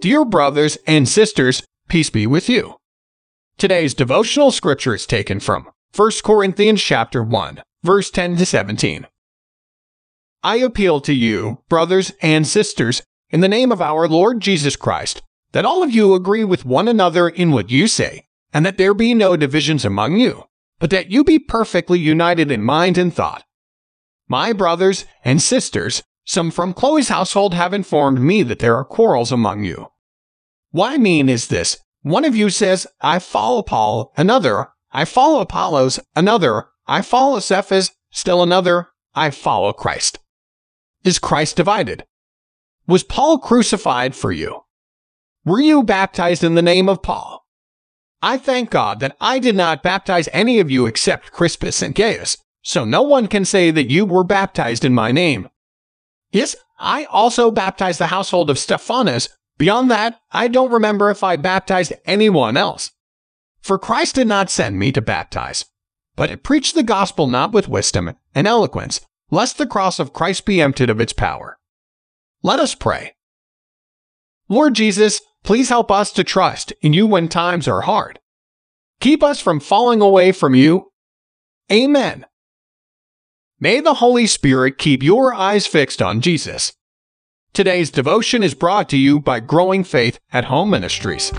Dear brothers and sisters, peace be with you. Today's devotional scripture is taken from 1 Corinthians chapter 1, verse 10 to 17. I appeal to you, brothers and sisters, in the name of our Lord Jesus Christ, that all of you agree with one another in what you say, and that there be no divisions among you, but that you be perfectly united in mind and thought. My brothers and sisters, some from Chloe's household have informed me that there are quarrels among you. What I mean is this one of you says, I follow Paul, another, I follow Apollos, another, I follow Cephas, still another, I follow Christ. Is Christ divided? Was Paul crucified for you? Were you baptized in the name of Paul? I thank God that I did not baptize any of you except Crispus and Gaius, so no one can say that you were baptized in my name. Yes, I also baptized the household of Stephanas. Beyond that, I don't remember if I baptized anyone else. For Christ did not send me to baptize, but to preach the gospel not with wisdom and eloquence, lest the cross of Christ be emptied of its power. Let us pray. Lord Jesus, please help us to trust in you when times are hard. Keep us from falling away from you. Amen. May the Holy Spirit keep your eyes fixed on Jesus. Today's devotion is brought to you by Growing Faith at Home Ministries.